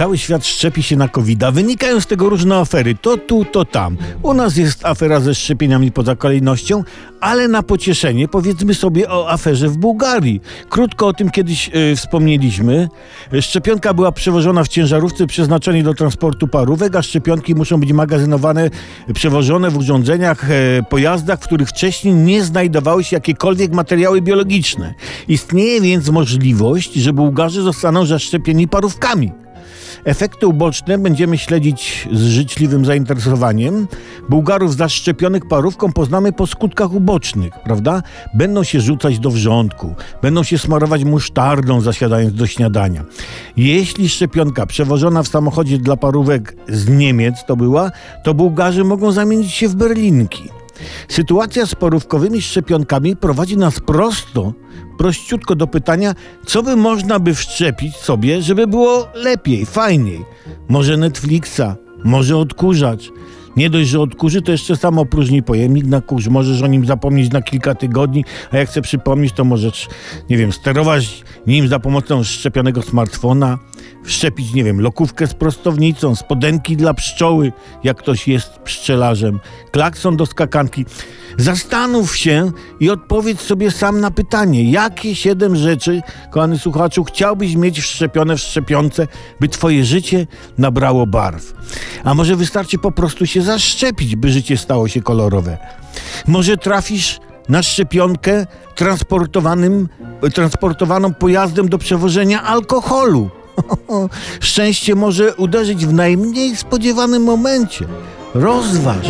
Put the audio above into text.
Cały świat szczepi się na covid -a. Wynikają z tego różne afery. To tu, to tam. U nas jest afera ze szczepieniami poza kolejnością, ale na pocieszenie powiedzmy sobie o aferze w Bułgarii. Krótko o tym kiedyś e, wspomnieliśmy. Szczepionka była przewożona w ciężarówce przeznaczonej do transportu parówek, a szczepionki muszą być magazynowane, przewożone w urządzeniach, e, pojazdach, w których wcześniej nie znajdowały się jakiekolwiek materiały biologiczne. Istnieje więc możliwość, że Bułgarzy zostaną zaszczepieni parówkami. Efekty uboczne będziemy śledzić z życzliwym zainteresowaniem. Bułgarów zaszczepionych parówką poznamy po skutkach ubocznych, prawda? Będą się rzucać do wrzątku, będą się smarować musztardą zasiadając do śniadania. Jeśli szczepionka przewożona w samochodzie dla parówek z Niemiec to była, to Bułgarzy mogą zamienić się w berlinki. Sytuacja z porówkowymi szczepionkami prowadzi nas prosto, prościutko do pytania, co by można by wszczepić sobie, żeby było lepiej, fajniej. Może Netflixa, może odkurzacz. Nie dość, że odkurzy, to jeszcze samo próżni pojemnik na kurz. Możesz o nim zapomnieć na kilka tygodni, a jak chcę przypomnieć, to możesz, nie wiem, sterować nim za pomocą szczepionego smartfona, wszczepić, nie wiem, lokówkę z prostownicą, spodenki dla pszczoły, jak ktoś jest pszczelarzem, klakson do skakanki. Zastanów się i odpowiedz sobie sam na pytanie, jakie siedem rzeczy, kochany słuchaczu, chciałbyś mieć wszczepione w szczepionce, by twoje życie nabrało barw. A może wystarczy po prostu się zaszczepić, by życie stało się kolorowe. Może trafisz na szczepionkę transportowanym, transportowaną pojazdem do przewożenia alkoholu. Szczęście może uderzyć w najmniej spodziewanym momencie. Rozważ.